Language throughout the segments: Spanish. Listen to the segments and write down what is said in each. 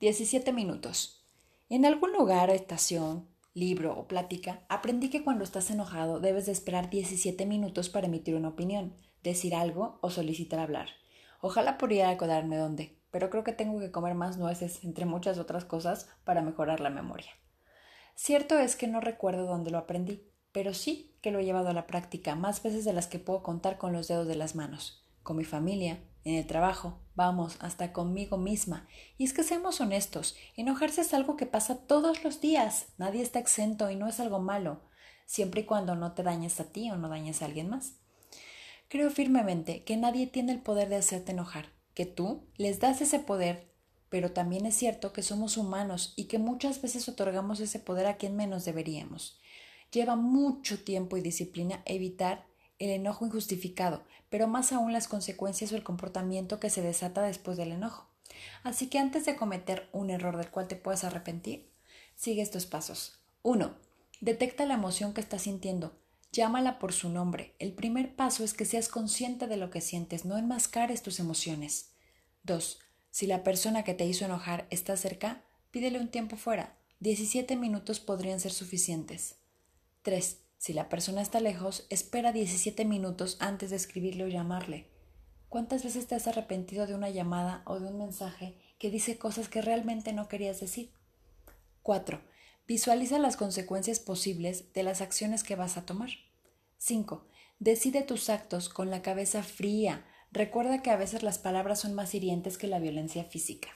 17 minutos. En algún lugar, estación, libro o plática, aprendí que cuando estás enojado debes de esperar 17 minutos para emitir una opinión, decir algo o solicitar hablar. Ojalá pudiera acordarme dónde, pero creo que tengo que comer más nueces, entre muchas otras cosas, para mejorar la memoria. Cierto es que no recuerdo dónde lo aprendí, pero sí que lo he llevado a la práctica más veces de las que puedo contar con los dedos de las manos, con mi familia, en el trabajo, vamos, hasta conmigo misma. Y es que seamos honestos, enojarse es algo que pasa todos los días, nadie está exento y no es algo malo, siempre y cuando no te dañes a ti o no dañes a alguien más. Creo firmemente que nadie tiene el poder de hacerte enojar, que tú les das ese poder, pero también es cierto que somos humanos y que muchas veces otorgamos ese poder a quien menos deberíamos. Lleva mucho tiempo y disciplina evitar el enojo injustificado, pero más aún las consecuencias o el comportamiento que se desata después del enojo. Así que antes de cometer un error del cual te puedes arrepentir, sigue estos pasos. 1. Detecta la emoción que estás sintiendo. Llámala por su nombre. El primer paso es que seas consciente de lo que sientes, no enmascares tus emociones. 2. Si la persona que te hizo enojar está cerca, pídele un tiempo fuera. 17 minutos podrían ser suficientes. 3. Si la persona está lejos, espera 17 minutos antes de escribirle o llamarle. ¿Cuántas veces te has arrepentido de una llamada o de un mensaje que dice cosas que realmente no querías decir? 4. Visualiza las consecuencias posibles de las acciones que vas a tomar. 5. Decide tus actos con la cabeza fría. Recuerda que a veces las palabras son más hirientes que la violencia física.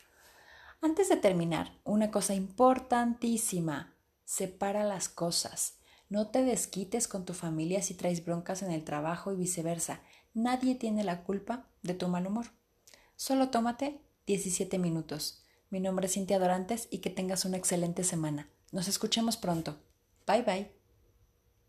Antes de terminar, una cosa importantísima. Separa las cosas. No te desquites con tu familia si traes broncas en el trabajo y viceversa. Nadie tiene la culpa de tu mal humor. Solo tómate 17 minutos. Mi nombre es Cintia Dorantes y que tengas una excelente semana. Nos escuchemos pronto. Bye bye.